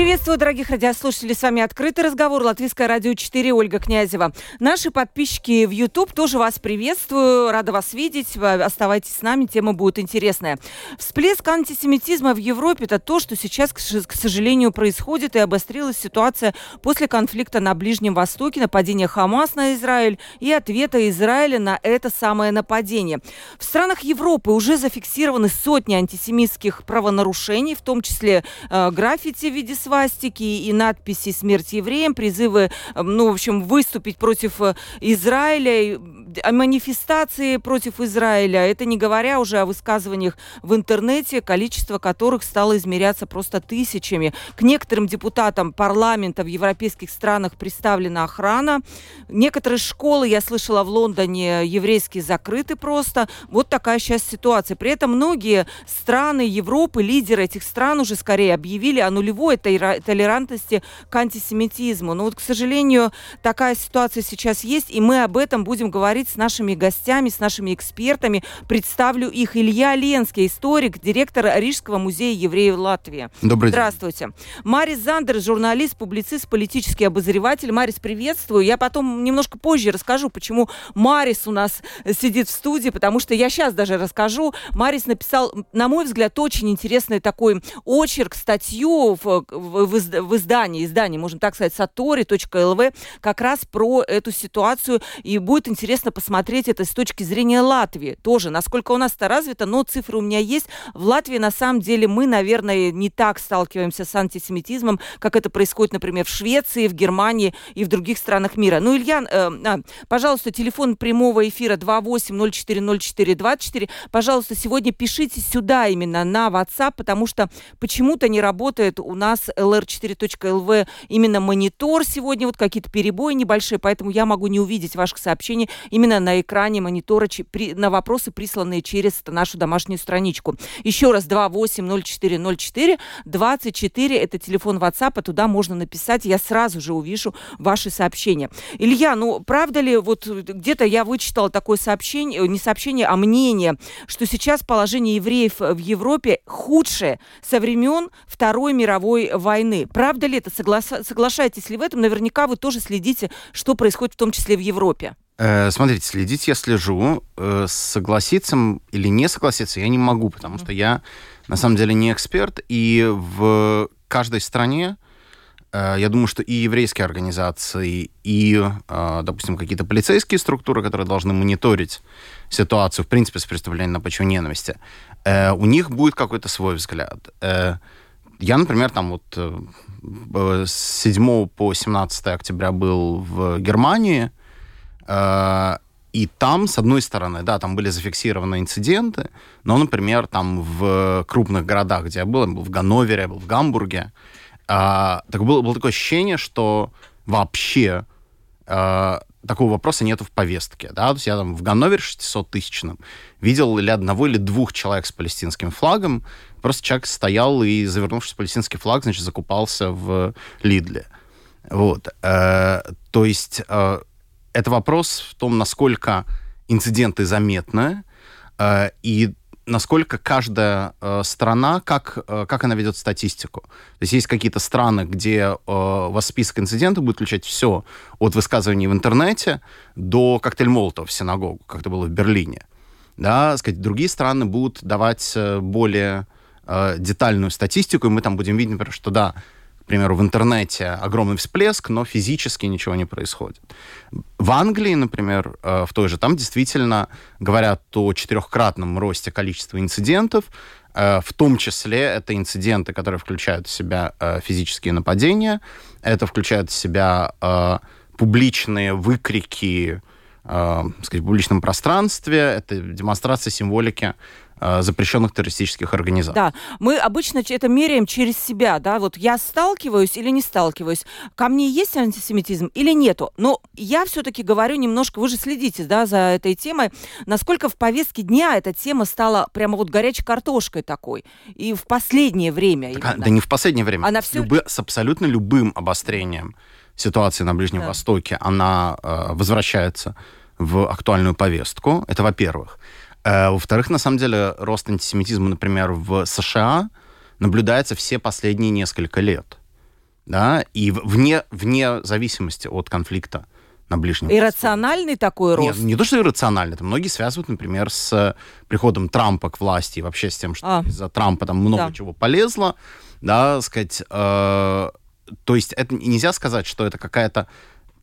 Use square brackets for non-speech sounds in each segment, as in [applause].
Приветствую, дорогих радиослушателей. С вами открытый разговор. Латвийское радио 4. Ольга Князева. Наши подписчики в YouTube тоже вас приветствую. Рада вас видеть. Оставайтесь с нами. Тема будет интересная. Всплеск антисемитизма в Европе – это то, что сейчас, к сожалению, происходит. И обострилась ситуация после конфликта на Ближнем Востоке, нападения Хамас на Израиль и ответа Израиля на это самое нападение. В странах Европы уже зафиксированы сотни антисемитских правонарушений, в том числе э, граффити в виде свастики и надписи «Смерть евреям», призывы, эм, ну, в общем, выступить против э, Израиля, манифестации против Израиля. Это не говоря уже о высказываниях в интернете, количество которых стало измеряться просто тысячами. К некоторым депутатам парламента в европейских странах представлена охрана. Некоторые школы, я слышала, в Лондоне еврейские закрыты просто. Вот такая сейчас ситуация. При этом многие страны Европы, лидеры этих стран уже скорее объявили о нулевой толерантности к антисемитизму. Но вот, к сожалению, такая ситуация сейчас есть, и мы об этом будем говорить с нашими гостями, с нашими экспертами. Представлю их. Илья Ленский, историк, директор Рижского музея евреев Латвии. Добрый Здравствуйте. день. Марис Зандер, журналист, публицист, политический обозреватель. Марис, приветствую. Я потом немножко позже расскажу, почему Марис у нас сидит в студии, потому что я сейчас даже расскажу. Марис написал, на мой взгляд, очень интересный такой очерк, статью в, в, в издании, издании, можно так сказать, satori.lv, как раз про эту ситуацию. И будет интересно посмотреть это с точки зрения Латвии тоже, насколько у нас это развито, но цифры у меня есть. В Латвии, на самом деле, мы, наверное, не так сталкиваемся с антисемитизмом, как это происходит, например, в Швеции, в Германии и в других странах мира. Ну, Илья, э, а, пожалуйста, телефон прямого эфира 28040424. Пожалуйста, сегодня пишите сюда именно на WhatsApp, потому что почему-то не работает у нас lr4.lv именно монитор сегодня, вот какие-то перебои небольшие, поэтому я могу не увидеть ваших сообщений именно на экране монитора на вопросы, присланные через нашу домашнюю страничку. Еще раз, 280404 24, это телефон WhatsApp, а туда можно написать, я сразу же увижу ваши сообщения. Илья, ну правда ли, вот где-то я вычитала такое сообщение, не сообщение, а мнение, что сейчас положение евреев в Европе худшее со времен Второй мировой войны. Правда ли это? Согла... Соглашаетесь ли в этом? Наверняка вы тоже следите, что происходит в том числе в Европе. Э, смотрите, следить я слежу. Э, согласиться или не согласиться я не могу, потому что я на самом деле не эксперт, и в каждой стране э, я думаю, что и еврейские организации, и, допустим, какие-то полицейские структуры, которые должны мониторить ситуацию, в принципе, с преступлением на почве ненависти, у них будет какой-то свой взгляд. Я, например, там вот с 7 по 17 октября был в Германии, Э, и там, с одной стороны, да, там были зафиксированы инциденты, но, например, там в крупных городах, где я был, я был в Ганновере, я был в Гамбурге, а, так было, было такое ощущение, что вообще такого вопроса нету в повестке. Да? То есть я там в Ганновере 600-тысячном видел или одного, или двух человек с палестинским флагом. Просто человек стоял и, завернувшись в палестинский флаг, значит, закупался в Лидле. Вот. Э, то есть э, это вопрос в том, насколько инциденты заметны э, и насколько каждая э, страна, как, э, как она ведет статистику. То есть есть какие-то страны, где э, у вас список инцидентов будет включать все от высказываний в интернете до коктейль Молотова в синагогу, как это было в Берлине. Да, сказать, другие страны будут давать э, более э, детальную статистику, и мы там будем видеть, например, что да, примеру, в интернете огромный всплеск, но физически ничего не происходит. В Англии, например, э, в той же, там действительно говорят о четырехкратном росте количества инцидентов, э, в том числе это инциденты, которые включают в себя э, физические нападения, это включает в себя публичные выкрики, сказать, в публичном пространстве, это демонстрация символики э, запрещенных террористических организаций. Да, мы обычно это меряем через себя, да, вот я сталкиваюсь или не сталкиваюсь, ко мне есть антисемитизм или нету, но я все-таки говорю немножко, вы же следите, да, за этой темой, насколько в повестке дня эта тема стала прямо вот горячей картошкой такой, и в последнее время. Так, а, да не в последнее время, она все... Любы, с абсолютно любым обострением ситуации на Ближнем да. Востоке, она э, возвращается в актуальную повестку, это во-первых. Э, во-вторых, на самом деле, рост антисемитизма, например, в США наблюдается все последние несколько лет. Да? И вне, вне зависимости от конфликта на Ближнем Иррациональный Востоке. такой рост? Нет, не то, что иррациональный. Это многие связывают, например, с приходом Трампа к власти и вообще с тем, что а. из-за Трампа там много да. чего полезло. Да, сказать... Э, то есть это нельзя сказать, что это какая-то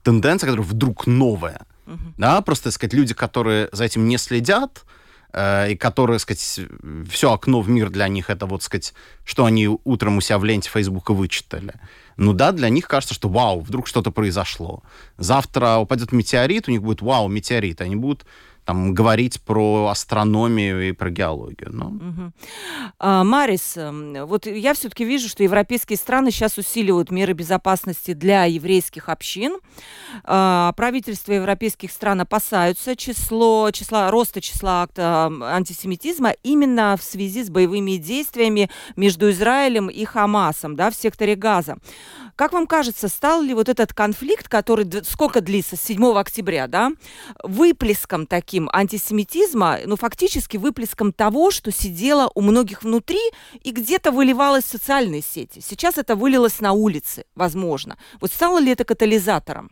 тенденция, которая вдруг новая. Угу. Да, просто, сказать, люди, которые за этим не следят, Э, и которые, сказать, все окно в мир для них это вот, сказать, что они утром у себя в ленте Фейсбука вычитали. Ну да, для них кажется, что вау, вдруг что-то произошло. Завтра упадет метеорит, у них будет вау, метеорит. Они будут там говорить про астрономию и про геологию. Но... Угу. А, Марис, эм, вот я все-таки вижу, что европейские страны сейчас усиливают меры безопасности для еврейских общин. А, правительства европейских стран опасаются число, числа, роста числа акта антисемитизма именно в связи с боевыми действиями между Израилем и Хамасом да, в секторе Газа. Как вам кажется, стал ли вот этот конфликт, который сколько длится, с 7 октября, да, выплеском таким антисемитизма, ну, фактически выплеском того, что сидело у многих внутри и где-то выливалось в социальные сети. Сейчас это вылилось на улицы, возможно. Вот стало ли это катализатором?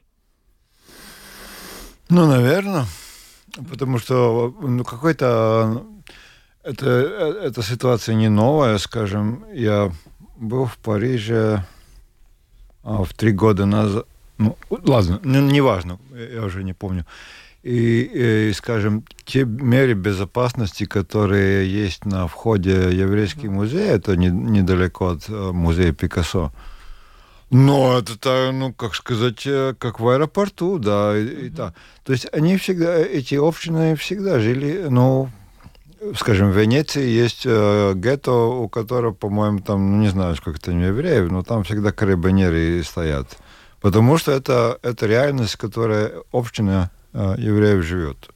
Ну, наверное. Потому что ну, какой-то... Это, эта ситуация не новая, скажем. Я был в Париже а, в три года назад, ну, ладно, неважно, я уже не помню. И, и, скажем, те меры безопасности, которые есть на входе в еврейский музей, это не, недалеко от э, музея Пикассо. Но это, ну, как сказать, э, как в аэропорту, да, и, и так. То есть они всегда, эти общины всегда жили, ну, скажем, в Венеции есть э, гетто, у которого, по-моему, там, ну, не знаю, сколько там евреев, но там всегда карабинеры стоят. Потому что это, это реальность, которая община э, евреев живет.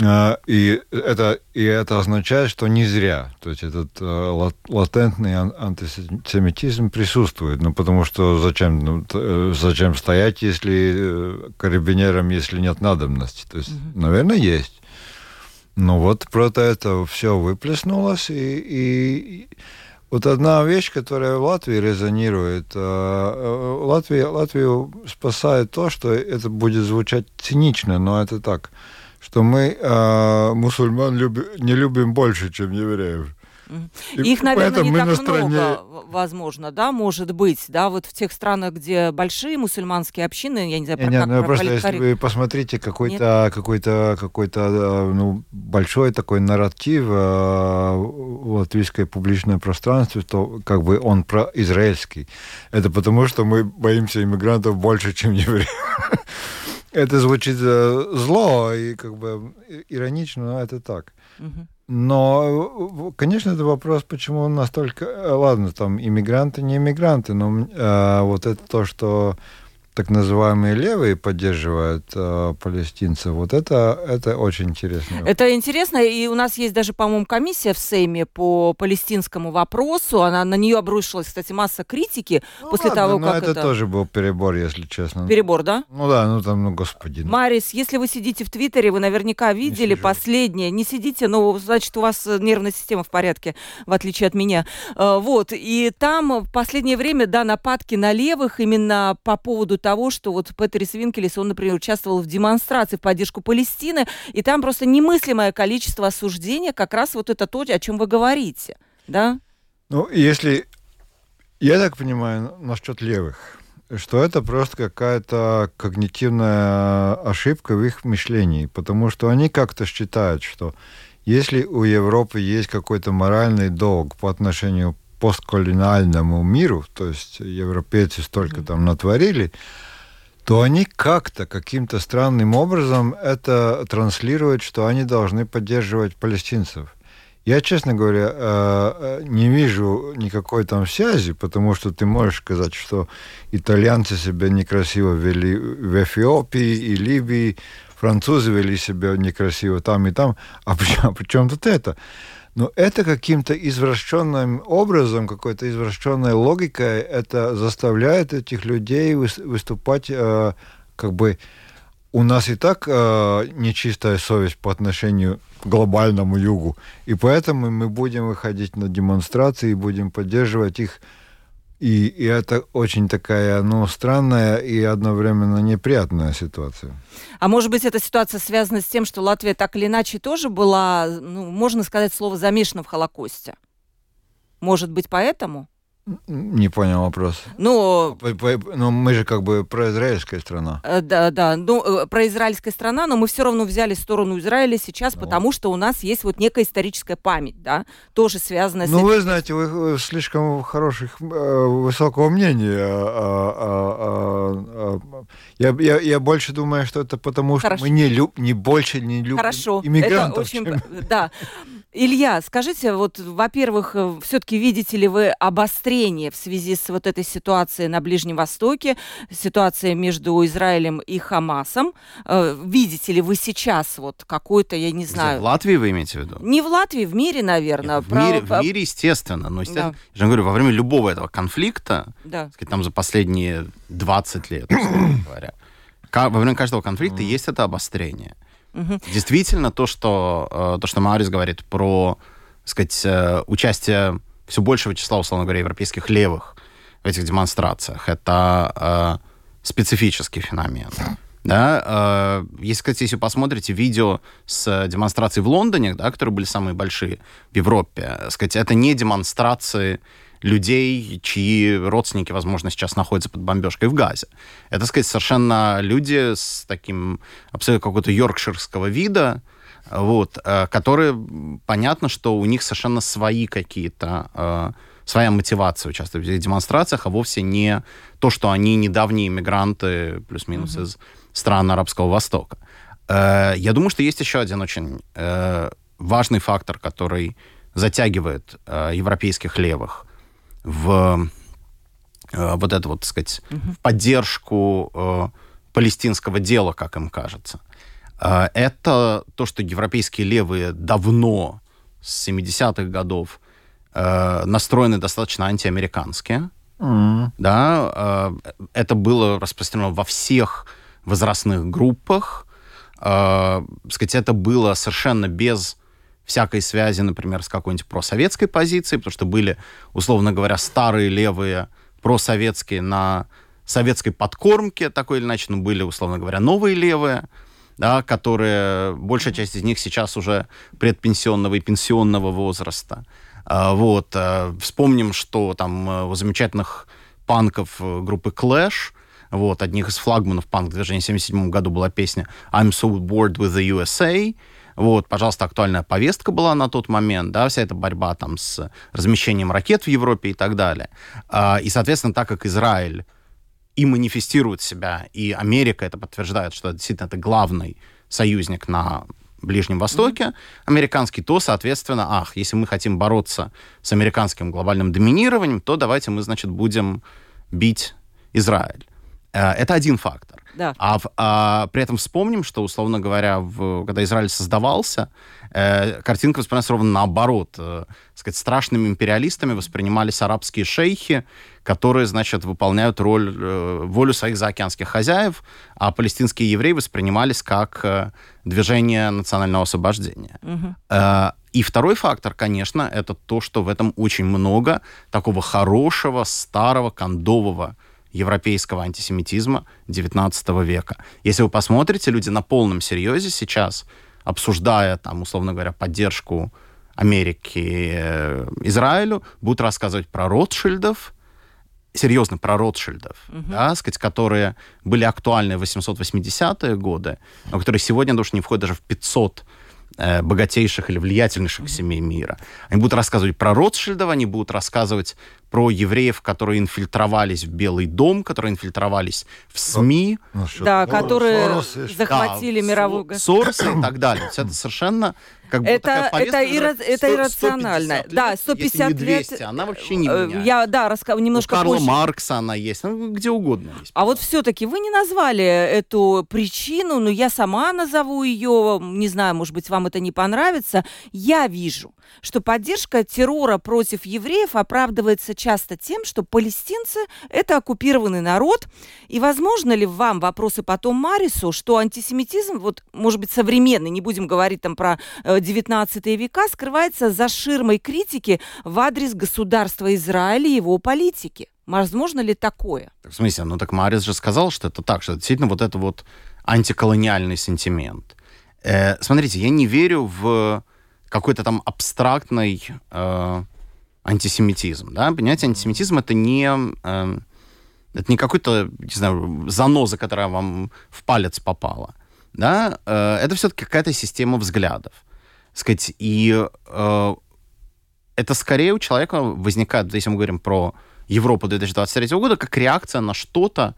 Э, и, это, и это означает, что не зря. То есть этот э, латентный антисемитизм присутствует. Ну, потому что зачем, ну, э, зачем стоять, если э, карабинерам, если нет надобности? То есть, mm-hmm. наверное, есть. Ну вот просто это все выплеснулось, и, и вот одна вещь, которая в Латвии резонирует, э, э, Латвия, Латвию спасает то, что это будет звучать цинично, но это так, что мы э, мусульман люби, не любим больше, чем евреев. Их, наверное, не так стране... много, возможно, да, может быть, да, вот в тех странах, где большие мусульманские общины, я не знаю, про, не, как, ну, про просто если вы посмотрите какой-то какой-то какой-то э, ну, большой такой нарратив э, в латвийское публичное пространство, то как бы он про израильский. Это потому, что мы боимся иммигрантов больше, чем евреев. [laughs] Это звучит э, зло и как бы иронично, но это так. Но, конечно, это вопрос, почему настолько... Э, ладно, там иммигранты, не иммигранты, но э, вот это то, что так называемые левые поддерживают э, палестинцев. Вот это, это очень интересно. Это интересно, и у нас есть даже, по-моему, комиссия в Сейме по палестинскому вопросу. Она, на нее обрушилась, кстати, масса критики ну, после ладно, того, как это... это тоже был перебор, если честно. Перебор, да? Ну да, ну там, ну господи. Ну. Марис, если вы сидите в Твиттере, вы наверняка видели не последнее. Не сидите, но значит, у вас нервная система в порядке, в отличие от меня. Э, вот, и там в последнее время, да, нападки на левых именно по поводу того, что вот Петерис Винкелес, он, например, участвовал в демонстрации в поддержку Палестины, и там просто немыслимое количество осуждения, как раз вот это то, о чем вы говорите, да? Ну, если, я так понимаю, насчет левых, что это просто какая-то когнитивная ошибка в их мышлении, потому что они как-то считают, что если у Европы есть какой-то моральный долг по отношению постколониальному миру, то есть европейцы столько там натворили, то они как-то, каким-то странным образом это транслируют, что они должны поддерживать палестинцев. Я, честно говоря, э, э, не вижу никакой там связи, потому что ты можешь сказать, что итальянцы себя некрасиво вели в Эфиопии и Ливии, французы вели себя некрасиво там и там. А при, при чем тут это? Но это каким-то извращенным образом, какой-то извращенной логикой, это заставляет этих людей выступать э, как бы у нас и так э, нечистая совесть по отношению к глобальному югу, и поэтому мы будем выходить на демонстрации и будем поддерживать их и, и это очень такая, ну, странная и одновременно неприятная ситуация. А может быть, эта ситуация связана с тем, что Латвия так или иначе тоже была, ну, можно сказать, слово замешана в Холокосте? Может быть, поэтому? Не понял вопрос. Ну, но мы же как бы произраильская страна. Э, да, да, ну, э, произраильская страна, но мы все равно взяли сторону Израиля сейчас, ну. потому что у нас есть вот некая историческая память, да, тоже связанная ну, с... Ну, вы знаете, вы слишком хороших, э, высокого мнения. Я, я, я больше думаю, что это потому, что Хорошо. мы не, люб, не больше не любим Хорошо. иммигрантов. Это очень... Чем... Да. Илья, скажите, вот, во-первых, э, все-таки видите ли вы обострение в связи с вот этой ситуацией на Ближнем Востоке, ситуация между Израилем и Хамасом? Э, видите ли вы сейчас вот какой-то, я не знаю... Где, в Латвии вы имеете в виду? Не в Латвии, в мире, наверное. Нет, в, мире, в мире, естественно. Но, естественно, да. я же говорю, во время любого этого конфликта, да. сказать, там за последние 20 лет, говоря, во время каждого конфликта mm. есть это обострение. Угу. Действительно, то, что, э, то, что Марис говорит про, так сказать, э, участие все большего числа, условно говоря, европейских левых в этих демонстрациях, это э, специфический феномен. Да, э, если, кстати, если посмотрите видео с демонстрацией в Лондоне, да, которые были самые большие в Европе, сказать, это не демонстрации людей, чьи родственники, возможно, сейчас находятся под бомбежкой в Газе. Это, так сказать, совершенно люди с таким абсолютно какого-то йоркширского вида, вот, э, которые, понятно, что у них совершенно свои какие-то, э, своя мотивация участвовать в этих демонстрациях, а вовсе не то, что они недавние иммигранты, плюс-минус, mm-hmm. из стран Арабского Востока. Э, я думаю, что есть еще один очень важный фактор, который затягивает европейских левых в э, вот это вот, так сказать, угу. в поддержку э, палестинского дела, как им кажется. Э, это то, что европейские левые давно, с 70-х годов, э, настроены достаточно антиамериканские. Mm. Да, э, это было распространено во всех возрастных группах. Э, сказать, это было совершенно без всякой связи, например, с какой-нибудь просоветской позицией, потому что были, условно говоря, старые левые просоветские на советской подкормке, такой или иначе, ну, были, условно говоря, новые левые, да, которые, большая часть из них сейчас уже предпенсионного и пенсионного возраста. А, вот. А, вспомним, что там э, у замечательных панков э, группы Clash, вот, одних из флагманов панк-движения в 1977 году была песня «I'm so bored with the USA», вот, пожалуйста, актуальная повестка была на тот момент, да, вся эта борьба там с размещением ракет в Европе и так далее. А, и, соответственно, так как Израиль и манифестирует себя, и Америка это подтверждает, что действительно это главный союзник на Ближнем Востоке американский, то, соответственно, ах, если мы хотим бороться с американским глобальным доминированием, то давайте мы, значит, будем бить Израиль. Э, это один фактор. Да. А, а при этом вспомним, что, условно говоря, в, когда Израиль создавался, э, картинка воспринималась ровно наоборот. Э, сказать, страшными империалистами воспринимались арабские шейхи, которые, значит, выполняют роль, э, волю своих заокеанских хозяев, а палестинские евреи воспринимались как э, движение национального освобождения. Угу. Э, и второй фактор, конечно, это то, что в этом очень много такого хорошего, старого, кондового европейского антисемитизма XIX века. Если вы посмотрите, люди на полном серьезе сейчас, обсуждая, там, условно говоря, поддержку Америки э, Израилю, будут рассказывать про Ротшильдов, серьезно про Ротшильдов, угу. да, сказать, которые были актуальны в 880-е годы, но которые сегодня даже не входят даже в 500 э, богатейших или влиятельнейших семей мира. Они будут рассказывать про Ротшильдов, они будут рассказывать про евреев, которые инфильтровались в Белый дом, которые инфильтровались в СМИ. Ну, Да, Сорос- которые захватили Да, мировую... Со- гос- Сороса и так далее. То есть это [clears throat] совершенно как бы Это- это ира- которая это 100 иррационально. 150 Да, лет, 150 если не 200, лет, она вообще не Э, меняется. Я, да, раска... немножко У Карла позже. Маркса она есть, ну, где угодно есть. А вот все-таки вы не назвали эту причину, но я сама назову ее, не знаю, может быть, вам это не понравится. Я вижу, что поддержка террора против евреев оправдывается часто тем, что палестинцы – это оккупированный народ. И возможно ли вам, вопросы потом Марису, что антисемитизм, вот, может быть, современный, не будем говорить там про 19 века, скрывается за ширмой критики в адрес государства Израиля и его политики? Возможно ли такое? В смысле, ну так Марис же сказал, что это так, что это действительно вот это вот антиколониальный сентимент. Э, смотрите, я не верю в какой-то там абстрактный э, антисемитизм, да, понимаете, антисемитизм это не, э, это не какой-то, не знаю, заноза, которая вам в палец попала, да, э, это все-таки какая-то система взглядов, сказать, и э, это скорее у человека возникает, если мы говорим про Европу 2023 года, как реакция на что-то,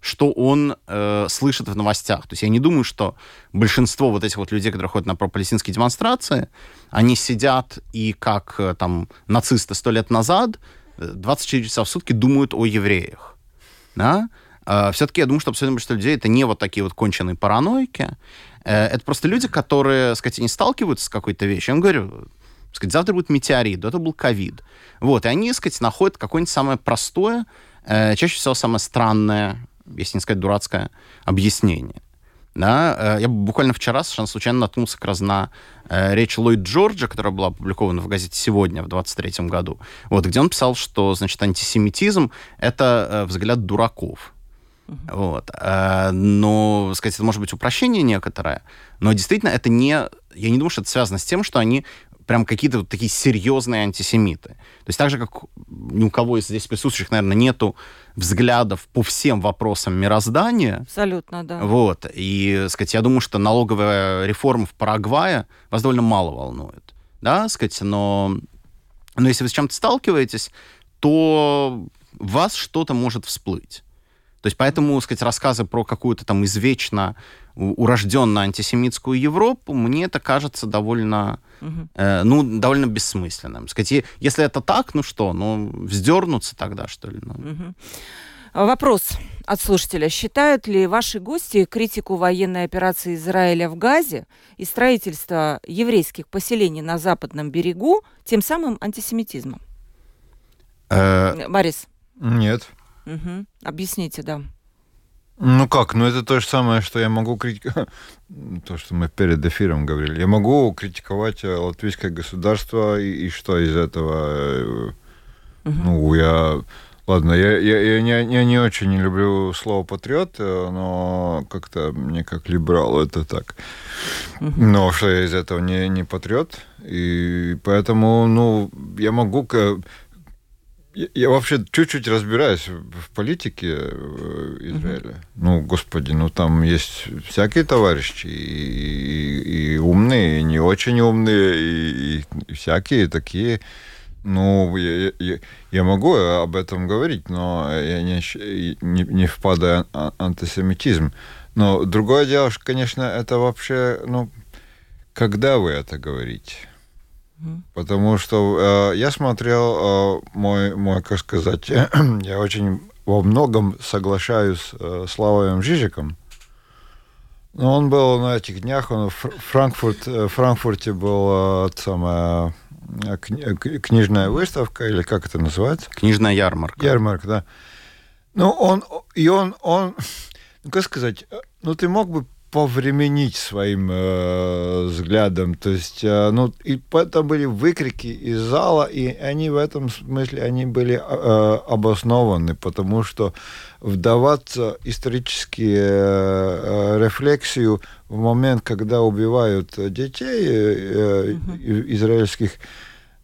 что он э, слышит в новостях. То есть я не думаю, что большинство вот этих вот людей, которые ходят на пропалестинские демонстрации, они сидят и как э, там нацисты сто лет назад э, 24 часа в сутки думают о евреях. Да? Э, все-таки я думаю, что абсолютно большинство людей это не вот такие вот конченые параноики. Э, это просто люди, которые, сказать, не сталкиваются с какой-то вещью. Я вам говорю, сказать, завтра будет метеорит, да, это был ковид. Вот, и они, сказать, находят какое-нибудь самое простое, э, чаще всего самое странное, если не сказать дурацкое, объяснение. Да, э, я буквально вчера совершенно случайно наткнулся как раз на речь Ллойд Джорджа, которая была опубликована в газете «Сегодня» в 23 году, вот, где он писал, что, значит, антисемитизм — это взгляд дураков. Вот. Э, но, сказать, это может быть упрощение некоторое, но действительно это не... Я не думаю, что это связано с тем, что они прям какие-то вот такие серьезные антисемиты. То есть так же, как ни у кого из здесь присутствующих, наверное, нету взглядов по всем вопросам мироздания, Абсолютно, да. вот, и, сказать, я думаю, что налоговая реформа в Парагвае вас довольно мало волнует, да, сказать, но, но если вы с чем-то сталкиваетесь, то вас что-то может всплыть. То есть поэтому, сказать, рассказы про какую-то там извечно у- урожденную антисемитскую Европу, мне это кажется довольно, Мгм. э, ну, довольно бессмысленным. Сказать, и- если это так, ну что, ну, вздернуться тогда, что ли? Ну. А Вопрос от слушателя. Считают ли ваши гости критику военной операции Израиля в Газе и строительство еврейских поселений на западном берегу тем самым антисемитизмом? Э, Борис, Нет. Мгм. объясните, да. Ну как, ну это то же самое, что я могу критиковать, [laughs] то, что мы перед эфиром говорили, я могу критиковать э, латвийское государство, и, и что из этого? Мгм. Ну, я... Ладно, я, я, я, не, я не очень не люблю слово патриот, э, но как-то мне как либерал это так. Мгм. Но что я из этого не, не патриот, и поэтому, ну, я могу... Я, я вообще чуть-чуть разбираюсь в политике э, Израиля. Ну, господи, ну там есть всякие товарищи, и, и- и умные, и не очень умные, и, и всякие такие. Ну, я, я- я могу об этом говорить, но я не, не, не впадаю в антисемитизм. Но другое дело, что, конечно, это вообще, ну, когда вы это говорите? Потому что э, я смотрел э, мой, мой, как сказать, [clears throat] я очень во многом соглашаюсь э, с Славоем Жижиком. Но он был на этих днях, он в Фр- Франкфурт, э, в Франкфурте был э, самая э, книжная выставка, или как это называется? книжная ярмарка. Ярмарка, да. Ну, он, и он, он, [laughs] ну, как сказать, ну, ты мог бы повременить своим э, взглядом, то есть, э, ну, и это были выкрики из зала, и они в этом смысле, они были э, обоснованы, потому что вдаваться в исторические э, рефлексию в момент, когда убивают детей э, э, израильских,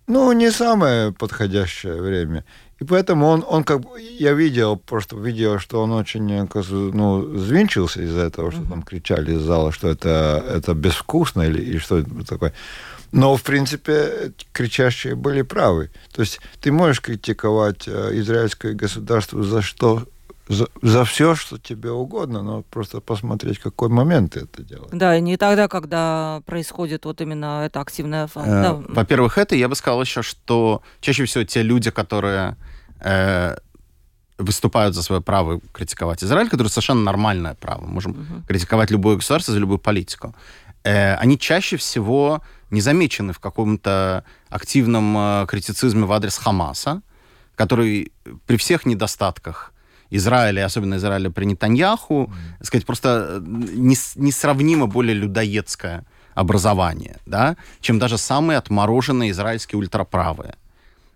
ну, не самое подходящее время. И поэтому он, он как бы, я видел, просто видел, что он очень ну, звинчился из-за этого, что там кричали из зала, что это, это безвкусно или, или что это такое. Но, в принципе, кричащие были правы. То есть ты можешь критиковать израильское государство за что за, за все, что тебе угодно, но просто посмотреть, какой момент ты это делаешь. Да, не тогда, когда происходит вот именно эта активная фаза. Э, да. Во-первых, это я бы сказал еще, что чаще всего те люди, которые э, выступают за свое право критиковать Израиль, которое совершенно нормальное право, можем uh-huh. критиковать любое государство за любую политику, э, они чаще всего не замечены в каком-то активном э, критицизме в адрес Хамаса, который при всех недостатках Израиля, особенно Израиля при Нетаньяху, mm-hmm. сказать, просто несравнимо более людоедское образование, да, чем даже самые отмороженные израильские ультраправые.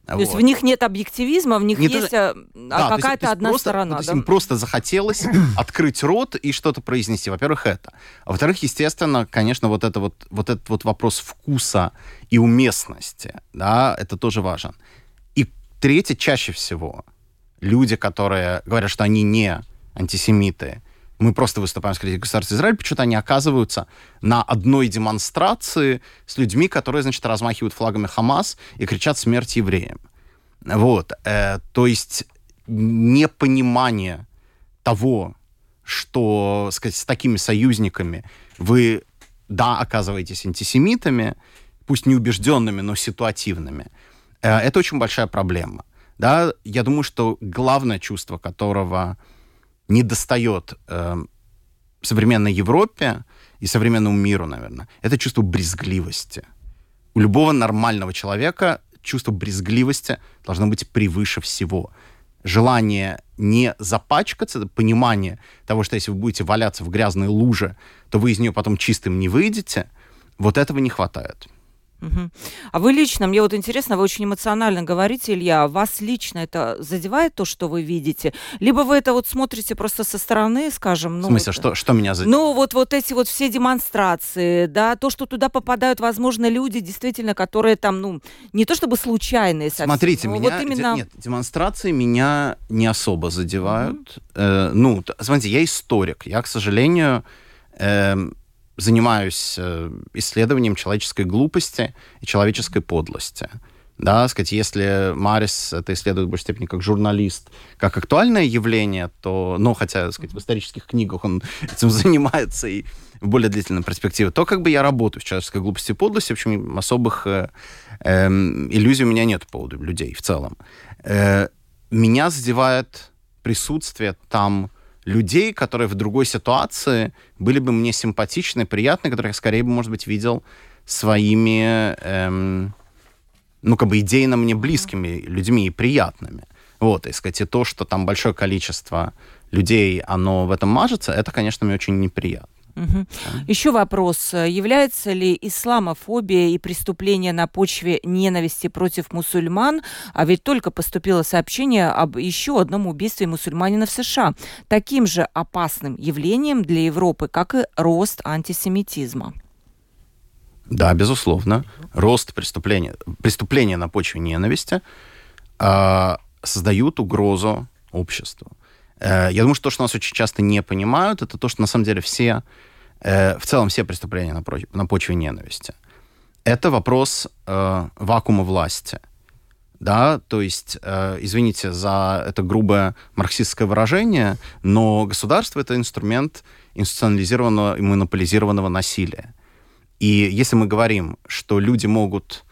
То вот. есть в них нет объективизма, в них не есть даже... да, какая-то одна просто, сторона. То да? им просто захотелось [clears throat] открыть рот и что-то произнести. Во-первых, это. А во-вторых, естественно, конечно, вот, это вот, вот этот вот вопрос вкуса и уместности, да, это тоже важен. И третье, чаще всего, люди, которые говорят, что они не антисемиты, мы просто выступаем с критикой государства Израиль, почему-то они оказываются на одной демонстрации с людьми, которые, значит, размахивают флагами Хамас и кричат «смерть евреям». Вот. Э, то есть непонимание того, что, сказать, с такими союзниками вы, да, оказываетесь антисемитами, пусть не убежденными, но ситуативными, э, это очень большая проблема. Да, я думаю, что главное чувство, которого не достает э, современной Европе и современному миру, наверное, это чувство брезгливости. У любого нормального человека чувство брезгливости должно быть превыше всего. Желание не запачкаться, понимание того, что если вы будете валяться в грязной луже, то вы из нее потом чистым не выйдете, вот этого не хватает. А вы лично, мне вот интересно, вы очень эмоционально говорите, Илья, вас лично это задевает то, что вы видите? Либо вы это вот смотрите просто со стороны, скажем... Ну, в смысле, вот, что, что меня задевает? Ну, вот, вот эти вот все демонстрации, да, то, что туда попадают, возможно, люди, действительно, которые там, ну, не то чтобы случайные совсем, Смотрите, меня... Вот именно... Нет, демонстрации меня не особо задевают. Э, ну, смотрите, я историк, я, к сожалению... Э, занимаюсь э, исследованием человеческой глупости и человеческой подлости. Да, сказать, если Марис это исследует в большей степени как журналист, как актуальное явление, то, ну, хотя, сказать, в исторических книгах он [laughs] этим занимается и в более длительной перспективе, то как бы я работаю в человеческой глупости и подлости, в общем, особых э, э, иллюзий у меня нет по поводу людей в целом. Э, меня задевает присутствие там людей, которые в другой ситуации были бы мне симпатичны, приятны, которых я скорее бы, может быть, видел своими, эм, ну, как бы идейно мне близкими людьми и приятными. Вот, и сказать, и то, что там большое количество людей, оно в этом мажется, это, конечно, мне очень неприятно. Угу. Еще вопрос. Является ли исламофобия и преступление на почве ненависти против мусульман, а ведь только поступило сообщение об еще одном убийстве мусульманина в США, таким же опасным явлением для Европы, как и рост антисемитизма? Да, безусловно. Рост преступления, преступления на почве ненависти э, создают угрозу обществу. Э, я думаю, что то, что нас очень часто не понимают, это то, что на самом деле все, э, в целом все преступления на, почве ненависти. Это вопрос э, вакуума власти. Да, то есть, извините за это грубое марксистское выражение, но государство это инструмент институционализированного и монополизированного насилия. И если мы говорим, что люди могут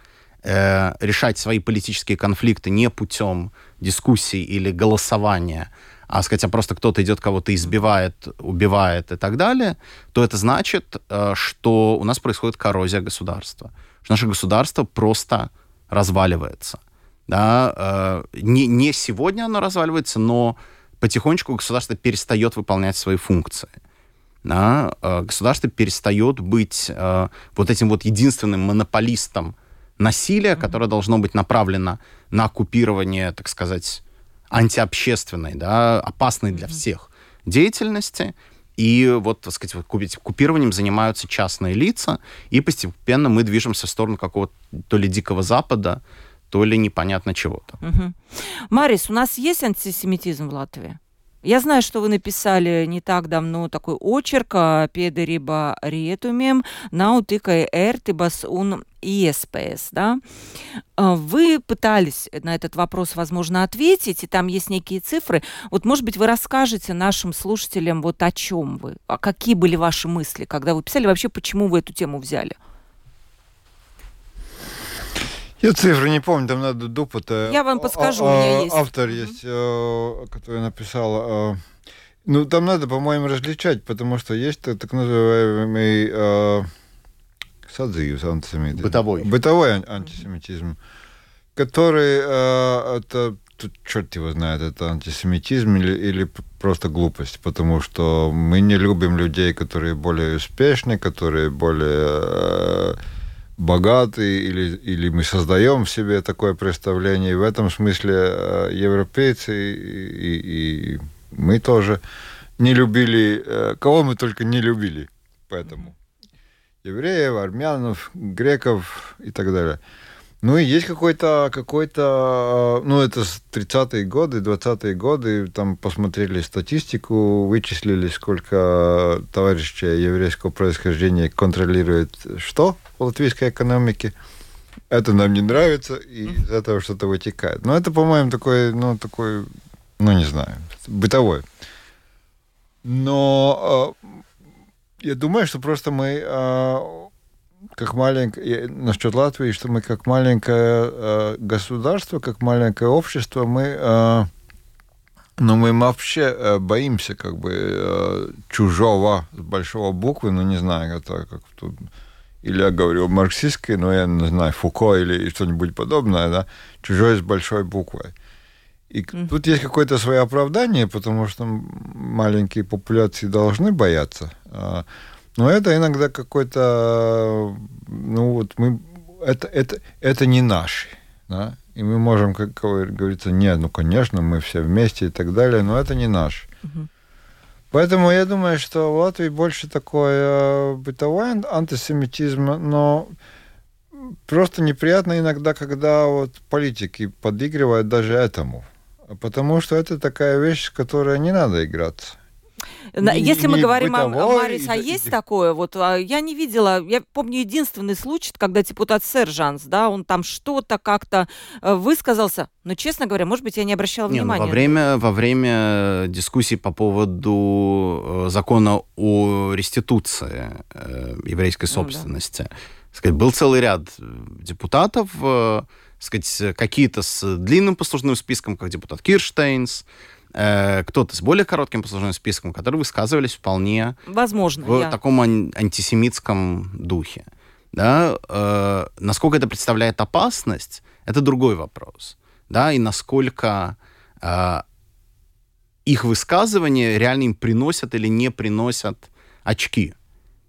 э, решать свои политические конфликты не путем дискуссий или голосования, а сказать, а просто кто-то идет, кого-то избивает, убивает и так далее, то это значит, э, что у нас происходит коррозия государства. Что наше государство просто разваливается. Да? Э, не, не сегодня оно разваливается, но потихонечку государство перестает выполнять свои функции. Да? Э, государство перестает быть вот этим вот единственным монополистом насилия, которое должно быть направлено на оккупирование, так сказать, антиобщественной, да, опасной для всех деятельности. И вот, так сказать, купированием занимаются частные лица, и постепенно мы движемся в сторону какого-то то ли Дикого Запада, то ли непонятно чего-то. Угу. Марис, у нас есть антисемитизм в Латвии? Я знаю, что вы написали не так давно такой очерк «Педериба риетумем наутикай эртибас ун ИСПС», да? А, вы пытались на этот вопрос, возможно, ответить, и там есть некие цифры. Вот, может быть, вы расскажете нашим слушателям вот о чем вы, а какие были ваши мысли, когда вы писали, вообще, почему вы эту тему взяли? Я цифры не помню, там надо дупать. Я вам подскажу, у меня есть. Автор есть, э, который написал. Э, ну, там надо, по-моему, различать, потому что есть так называемый э, садзиус антисемитизм. Бытовой. Бытовой антисемитизм, который, это, тут черт его знает, это антисемитизм или, или просто глупость, потому что мы не любим людей, которые более успешны, которые более богаты, или, или мы создаем в себе такое представление. И в этом смысле э, европейцы и, и, и мы тоже не любили, э, кого мы только не любили. Поэтому евреев, армянов, греков и так далее. Ну и есть какой-то, какой-то, ну это 30-е годы, 20-е годы, там посмотрели статистику, вычислили, сколько товарищей еврейского происхождения контролирует что в латвийской экономике. Это нам не нравится, и из этого что-то вытекает. Но это, по-моему, такой, ну, такой, ну, не знаю, бытовой. Но э, я думаю, что просто мы э, как маленькое, насчет Латвии, что мы как маленькое э, государство, как маленькое общество, мы, э, ну, мы вообще э, боимся как бы э, чужого с большого буквы, ну, не знаю, это как тут, или я говорю марксистской, но я не знаю, Фуко или что-нибудь подобное, да, чужой с большой буквой. И mm-hmm. тут есть какое-то свое оправдание, потому что маленькие популяции должны бояться. А, но это иногда какой-то, ну вот мы, это, это, это не наши, да, и мы можем, как говорится, нет, ну, конечно, мы все вместе и так далее, но это не наш. Угу. Поэтому я думаю, что в Латвии больше такой э, бытовой антисемитизм, но просто неприятно иногда, когда вот политики подыгрывают даже этому. Потому что это такая вещь, с которой не надо играться. Если мы говорим о, о Марис, а есть и... такое? Вот а, я не видела, я помню единственный случай, когда депутат Сержанс, да, он там что-то как-то э, высказался, но, честно говоря, может быть, я не обращала не, внимания. Ну, во, время, во время дискуссий по поводу э, закона о реституции э, еврейской собственности, ну, да. сказать, был целый ряд депутатов, э, сказать, какие-то с длинным послужным списком, как депутат Кирштейнс, Э, кто-то с более коротким послужным списком, которые высказывались вполне Возможно, в я... таком ан- антисемитском духе. Да? Э, насколько это представляет опасность, это другой вопрос. Да? И насколько э, их высказывания реально им приносят или не приносят очки.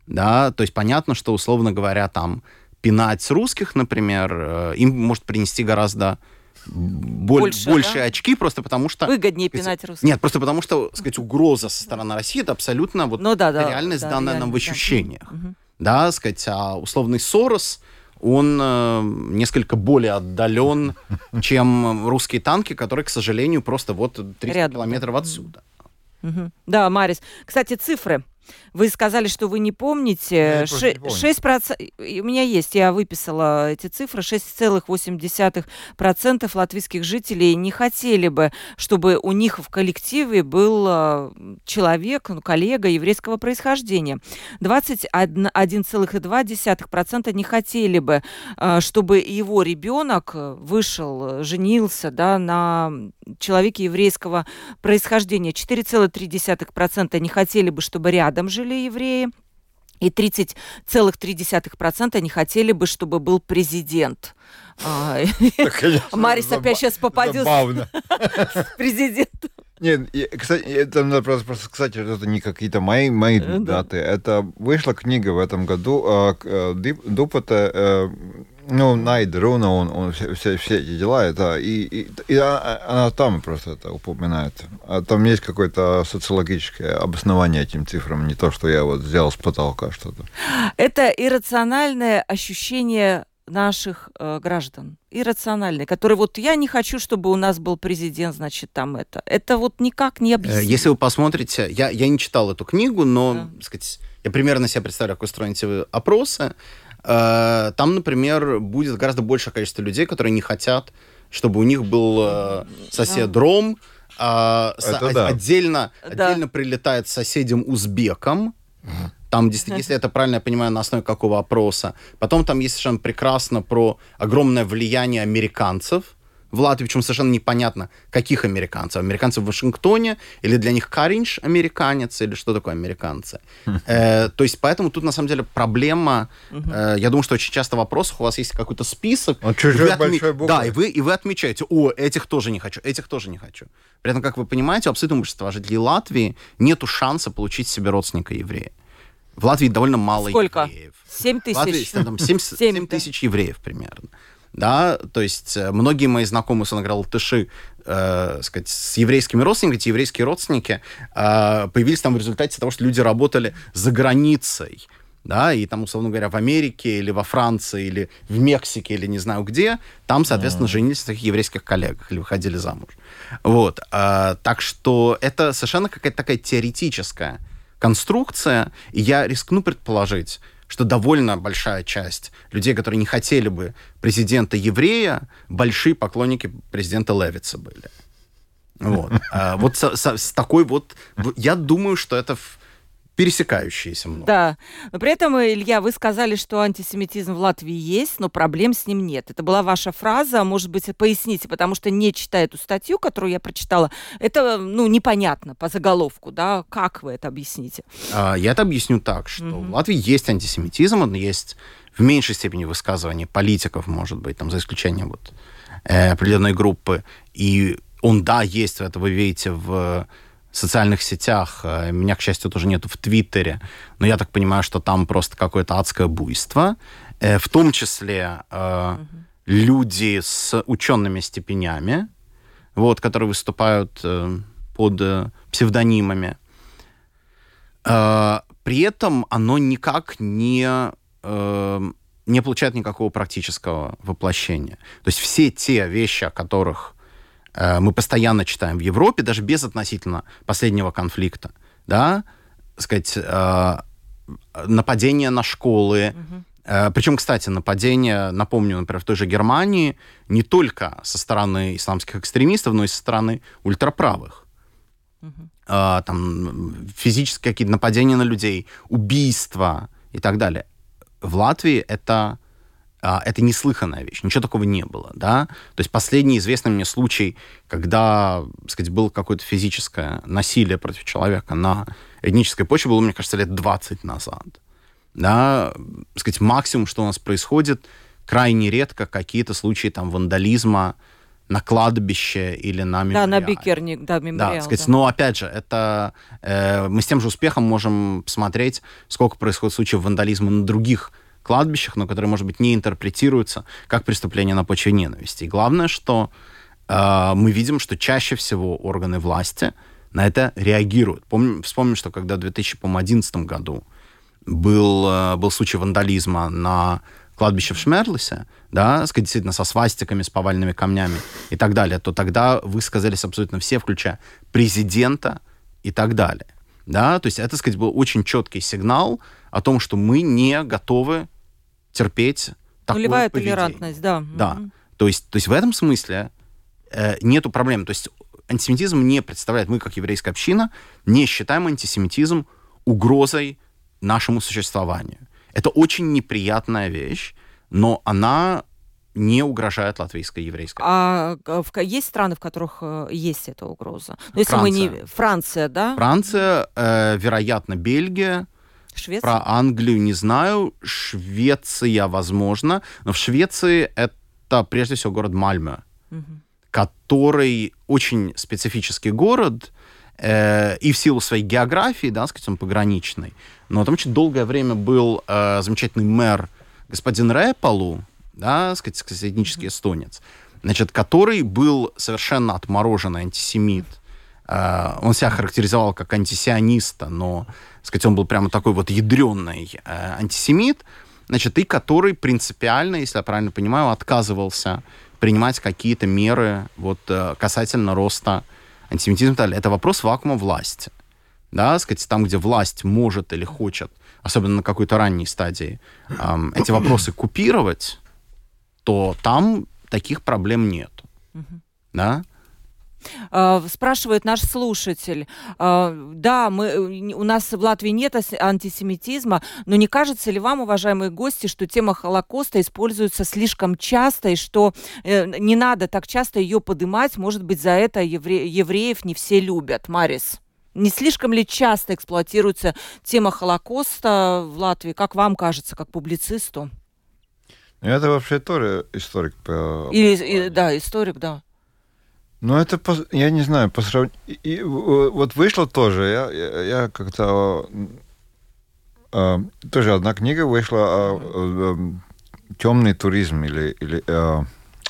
Да? То есть понятно, что, условно говоря, там пинать русских, например, э, им может принести гораздо боль, больше, больше да? очки, просто потому что... Выгоднее пинать русских. Нет, просто потому что, сказать, угроза со стороны России это абсолютно вот ну, да, да, реальность, да, данная нам в ощущениях. Да, угу. да сказать, а условный Сорос, он э, несколько более отдален, чем русские танки, которые, к сожалению, просто вот 300 Рядом. километров отсюда. Угу. Да, Марис. Кстати, цифры. Вы сказали, что вы не помните. Ше- не 6%, у меня есть, я выписала эти цифры. 6,8% латвийских жителей не хотели бы, чтобы у них в коллективе был а, человек, ну, коллега еврейского происхождения. 21,2% не хотели бы, а, чтобы его ребенок вышел, женился да, на человеке еврейского происхождения. 4,3% не хотели бы, чтобы рядом жили евреи, и 30,3% не хотели бы, чтобы был президент. А, Марис опять сейчас попадет [laughs] президентом. Нет, кстати, это надо просто, просто что это не какие-то мои, мои э, даты. Это вышла книга в этом году а, э, Дупота э, ну, Найд, Руна, он, он все, все, все эти дела, это, и, и, и она там просто это упоминает. А там есть какое-то социологическое обоснование этим цифрам, не то, что я вот взял с потолка что-то. Это иррациональное ощущение наших э, граждан, иррациональный, который вот я не хочу, чтобы у нас был президент, значит, там это. Это вот никак не Э, объяснить. Если вы посмотрите, я, я не читал эту книгу, но, Да. сказать, я примерно себе представляю, как устроены эти опросы. Э, Там, например, будет гораздо большее количество людей, которые не хотят, чтобы у них был э, сосед Ром, а, с- Это о- да. отдельно, Да. отдельно прилетает соседям узбеком. Там, действительно, если это правильно я понимаю, на основе какого опроса. Потом там есть совершенно прекрасно про огромное влияние американцев в Латвии, причем совершенно непонятно, каких американцев. Американцы в Вашингтоне, или для них Каринш американец, или что такое американцы. Э, то есть, поэтому тут, на самом деле, проблема... э, я думаю, что очень часто в вопросах у вас есть какой-то список. Он чужой отме- большой буквой. Да, и вы, и вы отмечаете, о, этих тоже не хочу, этих тоже не хочу. При этом, как вы понимаете, у абсолютного большинства жителей Латвии нету шанса получить себе родственника еврея. В Латвии довольно мало Сколько? евреев. Семь В Латвии тысяч. там 7, [laughs] Семь, да. тысяч евреев примерно. Да, то есть э, многие мои знакомые, латыши, э, сказать, с еврейскими родственниками, эти еврейские родственники э, появились там в результате того, что люди работали за границей, да, и там, условно говоря, в Америке или во Франции или в Мексике или не знаю где, там, соответственно, женились на таких еврейских коллегах или выходили замуж. Вот, э, так что это совершенно какая-то такая теоретическая конструкция, и я рискну предположить, что довольно большая часть людей, которые не хотели бы президента еврея, большие поклонники президента Левица были. Вот. А вот со- со- с такой вот... Я думаю, что это пересекающиеся много. Да. Но при этом, Илья, вы сказали, что антисемитизм в Латвии есть, но проблем с ним нет. Это была ваша фраза, может быть, поясните, потому что не читая эту статью, которую я прочитала, это, ну, непонятно по заголовку, да, как вы это объясните? А, Я это объясню так, что в Латвии есть антисемитизм, он есть в меньшей степени высказывания политиков, может быть, там, за исключением вот э, определенной группы. И он, да, есть, это вы видите в социальных сетях. Э, Меня, к счастью, тоже нету в Твиттере, но я так понимаю, что там просто какое-то адское буйство. Э, В том числе э, люди с учеными степенями, вот, которые выступают э, под э, псевдонимами. Э, При этом оно никак не, не получает никакого практического воплощения. То есть все те вещи, о которых мы постоянно читаем в Европе, даже без относительно последнего конфликта, да, сказать, э, нападение на школы, Э, Причем, кстати, нападение, напомню, например, в той же Германии не только со стороны исламских экстремистов, но и со стороны ультраправых. А, там физические какие-то нападения на людей, убийства и так далее. В Латвии это, это неслыханная вещь, ничего такого не было, да. То есть последний известный мне случай, когда, так сказать, было какое-то физическое насилие против человека на этнической почве, было, мне кажется, лет 20 назад. Да, так сказать, максимум, что у нас происходит, крайне редко какие-то случаи там вандализма на кладбище или на Да, на. Бикерник, да, Да, мемориал. так сказать, да. но опять же, это э, мы с тем же успехом можем посмотреть, сколько происходит случаев вандализма на других кладбищах, но которые, может быть, не интерпретируются как преступление на почве ненависти. И главное, что э, мы видим, что чаще всего органы власти на это реагируют. Помним, вспомним, что когда в 2011 году был, э, был случай вандализма на кладбище в Шмерлисе, да, действительно, со свастиками, с повальными камнями и так далее, то тогда высказались абсолютно все, включая президента и так далее. Да, то есть это, сказать, был очень четкий сигнал о том, что мы не готовы терпеть такое Нулевая поведение. толерантность, да. Да. Мгм. То есть, то есть в этом смысле э, нету проблем. То есть антисемитизм не представляет, мы как еврейская община не считаем антисемитизм угрозой нашему существованию. Это очень неприятная вещь, но она не угрожает латвийской еврейской. А в есть страны, в которых э, есть эта угроза? Ну, если мы не... Франция. Франция, да? Франция, э, вероятно, Бельгия, Швеция? Про Англию не знаю. Швеция, возможно. Но в Швеции это прежде всего город Мальме, Мгм. который очень специфический город, э, и в силу своей географии, да, сказать, он пограничный. Но там очень долгое время был э, замечательный мэр господин Рэпалу, да, сказать, сказать, этнический эстонец, значит, который был совершенно отмороженный антисемит. Э, он себя характеризовал как антисиониста, но, сказать, он был прямо такой вот ядренный э, антисемит. значит, и который принципиально, если я правильно понимаю, отказывался принимать какие-то меры вот э, касательно роста антисемитизма. Это вопрос вакуума власти. Да, сказать, там, где власть может или хочет, особенно на какой-то ранней стадии, эм, эти [coughs] вопросы купировать, то там таких проблем нет. Да? А, спрашивает наш слушатель. А, да, мы, у нас в Латвии нет антисемитизма, но не кажется ли вам, уважаемые гости, что тема Холокоста используется слишком часто и что э, не надо так часто ее поднимать? Может быть, за это евре, евреев не все любят. Марис. Не слишком ли часто эксплуатируется тема Холокоста в Латвии, как вам кажется, как публицисту? Это вообще тоже историк. По... И, и, да, историк, да. Ну, это, я не знаю, по сравнению... Вот вышло тоже, я, я, я как-то... Э, тоже одна книга вышла о, о, о темный туризм или... или э,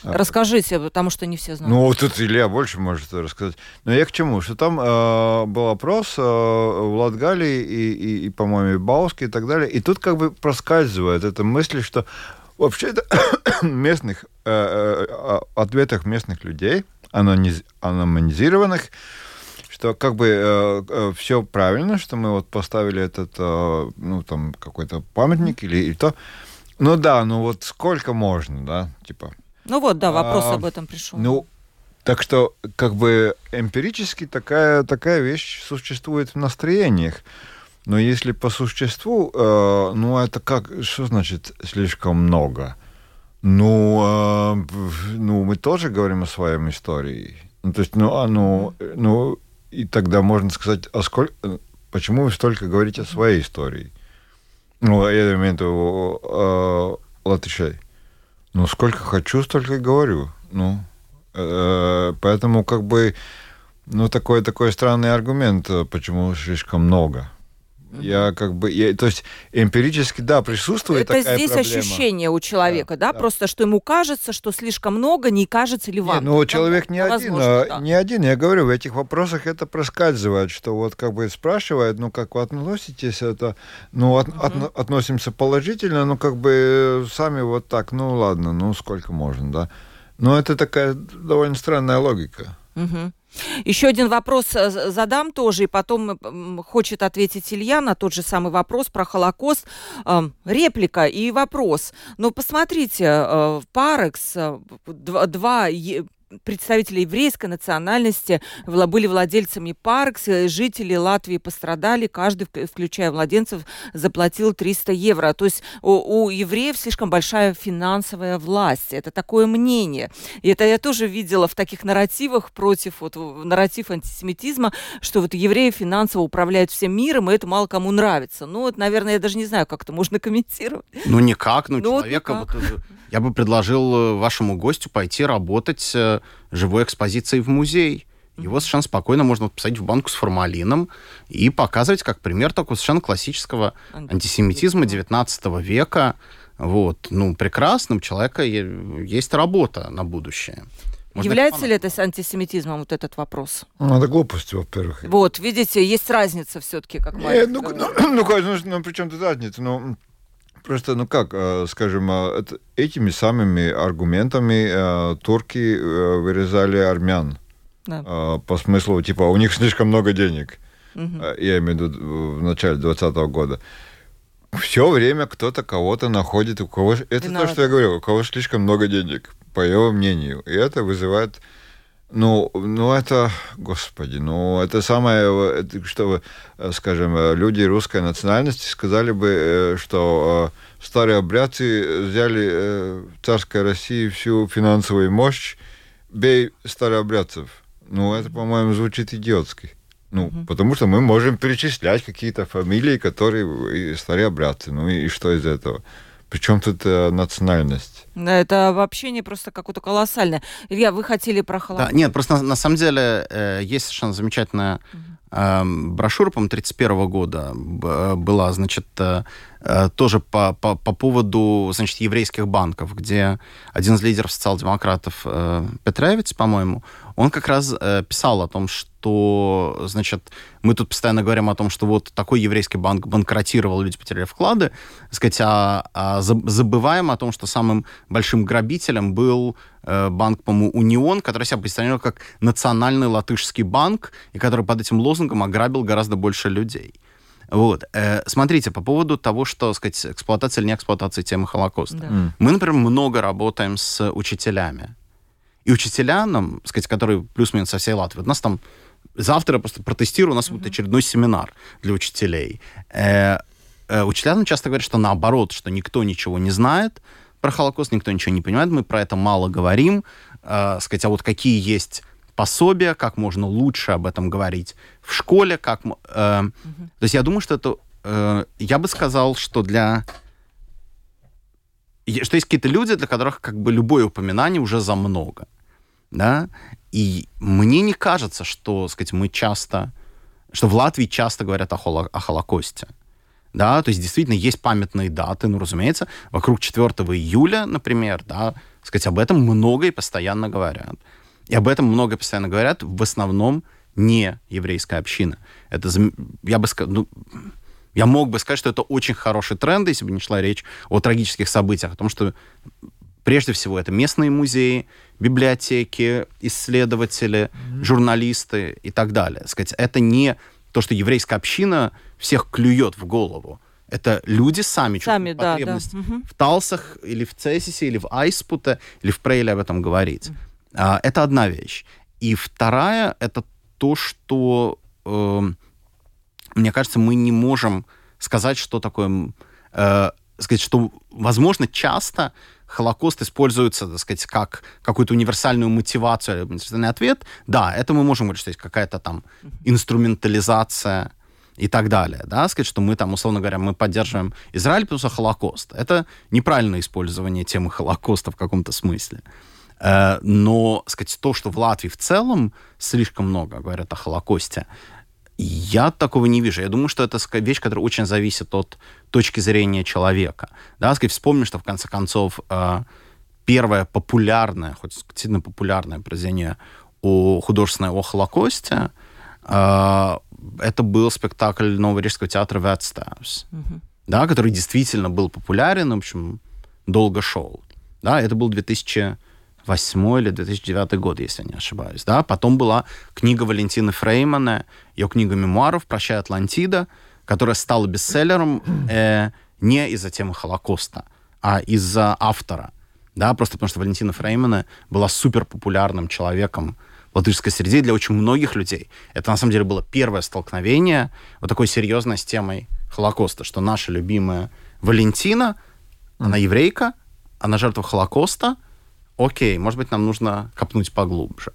Расскажите, потому что не все знают. Ну, тут Илья больше может рассказать. Но я к чему? Что там э, был опрос э, в Латгалии и, и, и по-моему, и Бауске и так далее. И тут как бы проскальзывает эта мысль, что вообще это [coughs] местных, э, э, ответах местных людей – анонимизированных, что как бы э, э, все правильно, что мы вот поставили этот, э, ну, там, какой-то памятник или и то. Ну да, ну вот сколько можно, да, типа. Ну вот, да, вопрос а, об этом пришел. Ну, так что, как бы эмпирически такая, такая вещь существует в настроениях. Но если по существу, э, ну это как, что значит слишком много? Ну, э, ну, мы тоже говорим о своем истории. Ну, то есть, ну, а, ну, ну, и тогда можно сказать, а сколько, почему вы столько говорите о своей истории? Ну, я имею в виду э, латышей. Ну, сколько хочу, столько и говорю. Ну, э, поэтому как бы, ну, такой, такой странный аргумент, почему слишком много. Я как бы, я, то есть эмпирически, да, присутствует Это такая здесь проблема. ощущение у человека, да, да, да, просто что ему кажется, что слишком много, не кажется ли вам? Не, ну, человек не один, возможно, да. не один, я говорю, в этих вопросах это проскальзывает, что вот как бы спрашивает, ну, как вы относитесь, это, ну, от, угу. от, относимся положительно, ну, как бы сами вот так, ну, ладно, ну, сколько можно, да. Но это такая довольно странная логика. Угу. Еще один вопрос э, задам тоже, и потом хочет ответить Илья на тот же самый вопрос про Холокост. Эм, реплика и вопрос. Но посмотрите, э, Парекс, э, два представители еврейской национальности были владельцами Паркс, жители Латвии пострадали, каждый, включая младенцев, заплатил 300 евро. То есть у, у евреев слишком большая финансовая власть. Это такое мнение. И это я тоже видела в таких нарративах против, вот нарратив антисемитизма, что вот евреи финансово управляют всем миром, и это мало кому нравится. Ну, вот, наверное, я даже не знаю, как это можно комментировать. Ну, никак. Ну, ну человека... Вот, я бы предложил э, вашему гостю пойти работать э, живой экспозицией в музей. Его совершенно спокойно можно посадить в банку с формалином и показывать как пример такого совершенно классического антисемитизма 19 века. Вот. Ну, прекрасно, у человека есть работа на будущее. Можно Является ли это с антисемитизмом, вот этот вопрос? Ну, это глупость, во-первых. Вот, видите, есть разница все-таки, как Марик ну, ну, [clears throat] ну, ну, ну, при чем тут разница? Ну, Просто, ну как, э, скажем, э, этими самыми аргументами э, турки вырезали армян. Да. По смыслу, типа, у них слишком много денег. Угу. Я имею в виду в начале 20 -го года. Все время кто-то кого-то находит, у кого... Это Виноват. то, что я говорил, у кого слишком много денег, по его мнению. И это вызывает ну, ну это, господи, ну это самое, что, скажем, люди русской национальности сказали бы, э, что э, старые обрядцы взяли э, царской России всю финансовую мощь, бей старообрядцев. Ну, это, по-моему, звучит идиотски. Ну, угу. потому что мы можем перечислять какие-то фамилии, которые старообрядцы. Ну и что из этого? Причем тут э, национальность? Это вообще не просто какое-то колоссальное. Илья, вы хотели про Холокост? Да, нет, просто на, на самом деле э, есть совершенно замечательная э, брошюра, по-моему, 31 года была, значит, э, э, тоже по, по, по поводу, значит, еврейских банков, где один из лидеров социал-демократов, э, Петревич, по-моему, он как раз э, писал о том, что, значит, мы тут постоянно говорим о том, что вот такой еврейский банк банкротировал, люди потеряли вклады, сказать, а, а забываем о том, что самым большим грабителем был э, банк, по-моему, Унион, который себя позиционировал как национальный латышский банк, и который под этим лозунгом ограбил гораздо больше людей. Вот. Э, смотрите, по поводу того, что, сказать, эксплуатация или не эксплуатация темы Холокоста. Да. Mm. Мы, например, много работаем с учителями. И учителя нам, сказать, которые плюс-минус со всей Латвии, у нас там завтра просто протестирую, у нас mm-hmm. будет очередной семинар для учителей. Э, э, учителя нам часто говорят, что наоборот, что никто ничего не знает про Холокост, никто ничего не понимает, мы про это мало говорим. Э, сказать, а вот какие есть пособия, как можно лучше об этом говорить в школе, как... Э, mm-hmm. То есть я думаю, что это... Э, я бы сказал, что для что есть какие-то люди, для которых как бы любое упоминание уже за много. Да? И мне не кажется, что, сказать, мы часто, что в Латвии часто говорят о, холо, о Холокосте. Да, то есть действительно есть памятные даты, ну, разумеется, вокруг 4 июля, например, да, сказать, об этом много и постоянно говорят. И об этом много и постоянно говорят в основном не еврейская община. Это, я бы сказал, ну, я мог бы сказать, что это очень хороший тренд, если бы не шла речь о трагических событиях, о том, что прежде всего это местные музеи, библиотеки, исследователи, mm-hmm. журналисты и так далее. Сказать, это не то, что еврейская община всех клюет в голову. Это люди сами, сами чувствуют да, потребность да. Угу. в Талсах или в Цесисе, или в Айспуте, или в Прейле об этом говорить. Угу. А, это одна вещь. И вторая — это то, что э, мне кажется, мы не можем сказать, что такое, э, сказать, что, возможно, часто Холокост используется, так сказать, как какую-то универсальную мотивацию, универсальный ответ. Да, это мы можем говорить, что есть какая-то там инструментализация и так далее, да, сказать, что мы там, условно говоря, мы поддерживаем Израиль, что Холокост. Это неправильное использование темы Холокоста в каком-то смысле. Э, но, сказать, то, что в Латвии в целом слишком много говорят о Холокосте, я такого не вижу. Я думаю, что это вещь, которая очень зависит от точки зрения человека. Да, вспомним, что в конце концов э, первое популярное, хоть сильно популярное произведение о художественное о Холокосте, э, это был спектакль Нового Рижского театра «Vectēvs», mm-hmm. да, который действительно был популярен, в общем, долго шел. Да, это был 2000 2008 или 2009 год, если я не ошибаюсь. Да? Потом была книга Валентины Фреймана, ее книга мемуаров «Прощай, Атлантида», которая стала бестселлером э, не из-за темы Холокоста, а из-за автора. Да? Просто потому что Валентина Фреймана была супер популярным человеком в латышской среде для очень многих людей. Это, на самом деле, было первое столкновение вот такой серьезной с темой Холокоста, что наша любимая Валентина, она еврейка, она жертва Холокоста — окей, может быть, нам нужно копнуть поглубже.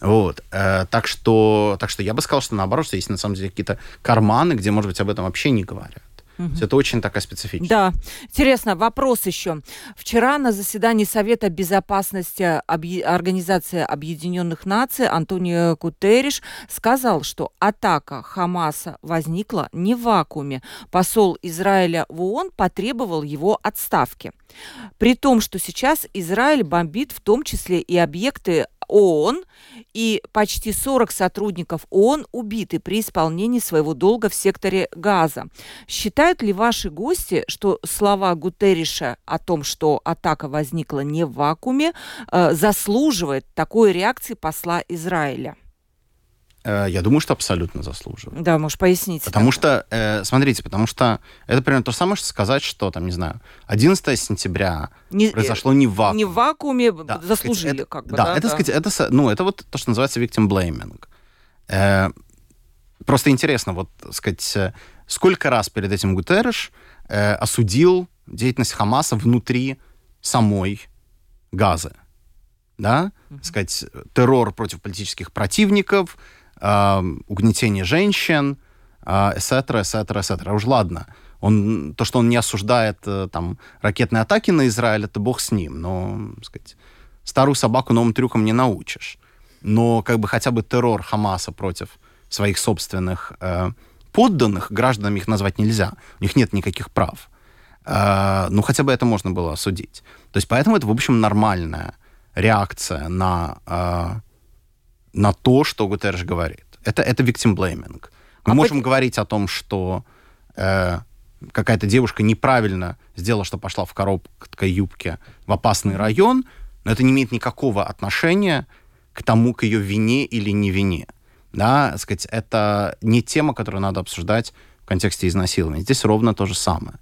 Вот. Э, так, что, так что я бы сказал, что наоборот, что есть на самом деле какие-то карманы, где, может быть, об этом вообще не говорят. Угу. Это очень такая специфичная. Да. Интересно, вопрос еще. Вчера на заседании Совета безопасности Объ... Организации Объединенных Наций Антонио Кутериш сказал, что атака Хамаса возникла не в вакууме. Посол Израиля в ООН потребовал его отставки. При том, что сейчас Израиль бомбит в том числе и объекты ООН, и почти 40 сотрудников ООН убиты при исполнении своего долга в секторе Газа. Считают ли ваши гости, что слова Гутерриша о том, что атака возникла не в вакууме, э, заслуживает такой реакции посла Израиля? Э, я думаю, что абсолютно заслуживает. Да, можешь пояснить. Потому что, э, смотрите, потому что это примерно то же самое, что сказать, что, там, не знаю, 11 сентября не, произошло не в вакууме. Не в вакууме да, заслужили, сказать, как бы. Да, да это, да. сказать, это, ну, это вот то, что называется victim blaming. Э, просто интересно, вот, сказать, э, сколько раз перед этим Гутерреш э, осудил деятельность Хамаса внутри самой Газы. Да? Mm-hmm. Сказать, террор против политических противников, угнетение женщин, эсетра, эсетра, эсетра. Уж ладно. Он, то, что он не осуждает э, там, ракетные атаки на Израиль, это бог с ним. Но, сказать, старую собаку новым трюкам не научишь. Но как бы хотя бы террор Хамаса против своих собственных э, подданных, гражданами их назвать нельзя, у них нет никаких прав. Э, ну, хотя бы это можно было осудить. То есть поэтому это, в общем, нормальная реакция на, э, на то, что Гутерреш говорит. Это, это victim blaming. Мы а можем по... говорить о том, что э, какая-то девушка неправильно сделала, что пошла в короткой юбке в опасный район, но это не имеет никакого отношения к тому, к ее вине или не вине. Да, сказать, это не тема, которую надо обсуждать в контексте изнасилования. Здесь ровно то же самое.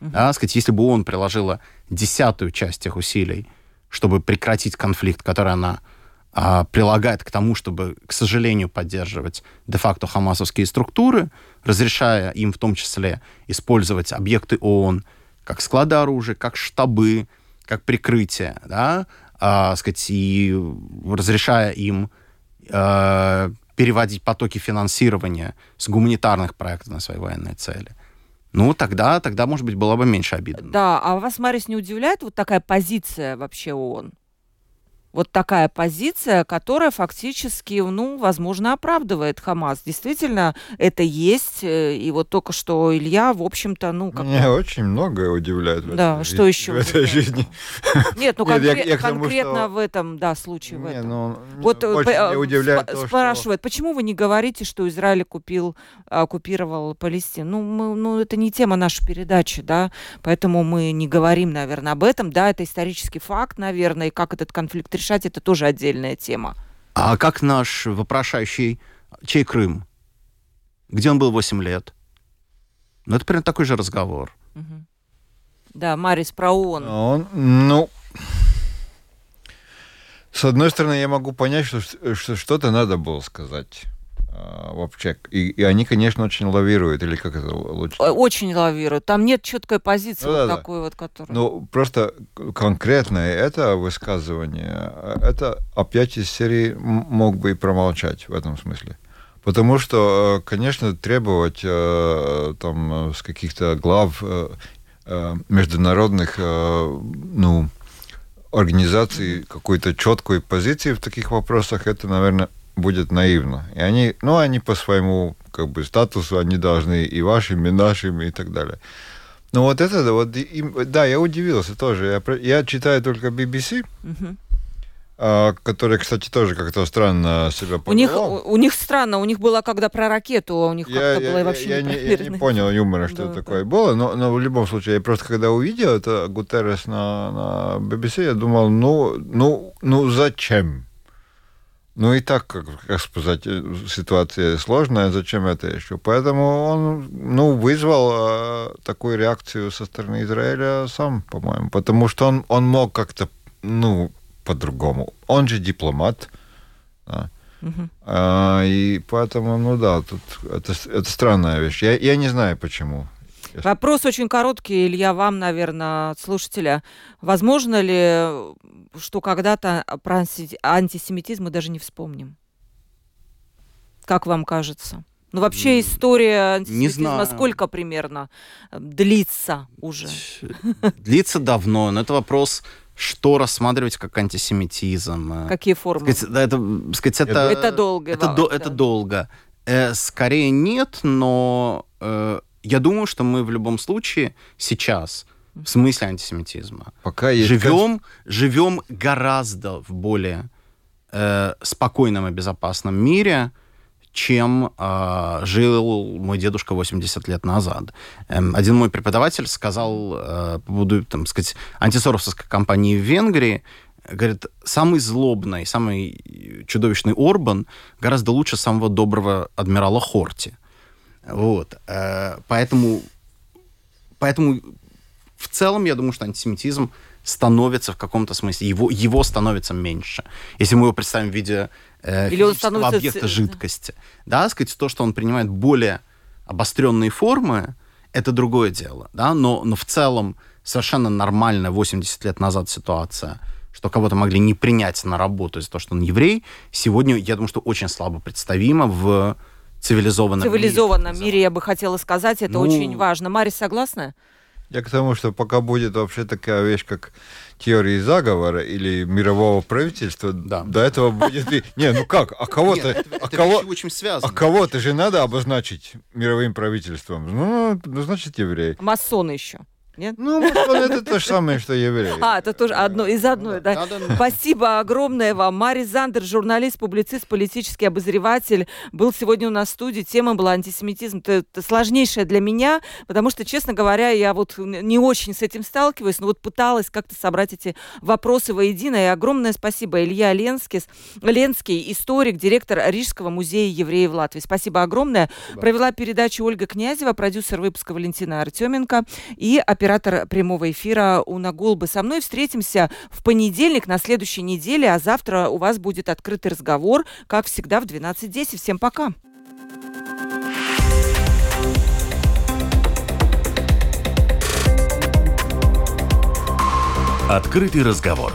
Uh-huh. Да, сказать, если бы он приложила десятую часть тех усилий, чтобы прекратить конфликт, который она прилагает к тому, чтобы, к сожалению, поддерживать де-факто хамасовские структуры, разрешая им в том числе использовать объекты ООН как склады оружия, как штабы, как прикрытие, да, а, сказать, и разрешая им а, переводить потоки финансирования с гуманитарных проектов на свои военные цели. Ну, тогда, тогда, может быть, было бы меньше обидно. Да, а вас, Марис, не удивляет вот такая позиция вообще ООН? Вот такая позиция, которая фактически, ну, возможно, оправдывает Хамас. Действительно, это есть. Э, и вот только что Илья, в общем-то, ну... Как Меня очень многое удивляет в Да, этой что еще? В этой жизни. [laughs] Нет, ну конкре- я, я конкретно тому, что... в этом, да, случае в этом. Ну, вот э, п- удивляет сп- то, спрашивает, что... почему вы не говорите, что Израиль купил, оккупировал Палестину? Ну, мы, ну, это не тема нашей передачи, да, поэтому мы не говорим, наверное, об этом. Да, это исторический факт, наверное, и как этот конфликт решать, это тоже отдельная тема. А как наш вопрошающий, чей Крым? Где он был 8 лет? Ну, это примерно такой же разговор. Угу. Да, Марис про ООН. Он, ну, с одной стороны, я могу понять, что что-то надо было сказать. А, вообще. И, и они, конечно, очень лавируют, или как это лучше? Очень лавируют. Там нет четкой позиции ну, вот да, такой да. вот, которая... Ну, просто конкретно это высказывание, это опять из серии мог бы и промолчать в этом смысле. Потому что, э, конечно, требовать э, там с каких-то глав э, международных, ну, организаций какой-то четкой позиции в таких вопросах, это, наверное, будет наивно. И они, ну, они по своему как бы статусу, они должны и вашими, и нашими, и так далее. Но вот это, вот, им, да, я удивился тоже. Я, я читаю только BBC, угу. а, который, кстати, тоже как-то странно себя повел. У них, у, у них странно, у них было когда про ракету, а у них как-то было я, вообще я, не, я не понял юмора, что да, такое да. было, но, но в любом случае, я просто когда увидел это Гутеррес на, на BBC, я думал, ну, ну, ну зачем? Ну и так, как, как сказать, э, ситуация сложная, зачем это еще? Поэтому он ну, вызвал э, такую реакцию со стороны Израиля сам, по-моему, потому что он, он мог как-то, ну, по-другому. Он же дипломат, да. Угу. А, и поэтому, ну да, тут это, это странная вещь. Я, я не знаю, почему. Вопрос очень короткий, Илья, вам, наверное, от слушателя. Возможно ли, что когда-то про антисемитизм мы даже не вспомним? Как вам кажется? Ну, вообще история антисемитизма сколько примерно э, длится уже? Длится давно, но это вопрос что рассматривать как антисемитизм. Э, Какие формы? Сказать, это, сказать, это, это долго. Это, до, да. это долго. Э, скорее нет, но э, я думаю, что мы в любом случае сейчас в смысле антисемитизма Пока есть живем, живем гораздо в более э, спокойном и безопасном мире, чем э, жил мой дедушка 80 лет назад. Эм, один мой преподаватель сказал э, по поводу, там, сказать, антисоровской компании в Венгрии, говорит, самый злобный, самый чудовищный Орбан гораздо лучше самого доброго адмирала Хорти. Вот. Э, поэтому, поэтому в целом я думаю, что антисемитизм становится в каком-то смысле, его, его становится меньше. Если мы его представим в виде э, Или он становится... объекта жидкости. Да, сказать, то, что он принимает более обостренные формы, это другое дело. Да? Но, но в целом совершенно нормальная 80 лет назад ситуация, что кого-то могли не принять на работу из-за того, что он еврей, сегодня, я думаю, что очень слабо представимо в цивилизованном, цивилизованном мире. мире, я бы хотела сказать, это ну, очень важно. Мария согласна? Я к тому, что пока будет вообще такая вещь, как теории заговора или мирового правительства, Да. до этого будет. Не, ну как, а кого-то... А кого... очень связаны. А кого-то же надо обозначить мировым правительством. Ну, ну значит, еврей. Масоны еще. Нет? Ну, вот он это то же самое, что еврей. А, это тоже одно из одной, да. Надо- Спасибо огромное вам. Мари Зандер, журналист, публицист, политический обозреватель, был сегодня у нас в студии. Тема была антисемитизм. Это, это сложнейшая для меня, потому что, честно говоря, я вот не очень с этим сталкиваюсь, но вот пыталась как-то собрать эти вопросы воедино. И огромное спасибо Илья Ленский, Ленский историк, директор Рижского музея евреев Латвии. Спасибо огромное. Провела передачу Ольга Князева, продюсер выпуска Валентина Артеменко и оператор прямого эфира Уна Гулбы. Со мной встретимся в понедельник на следующей неделе, а завтра у вас будет открытый разговор, как всегда, в 12.10. Всем пока! Открытый разговор.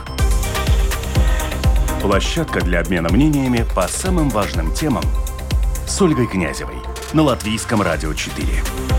Площадка для обмена мнениями по самым важным темам с Ольгой Князевой на Латвийском радио 4.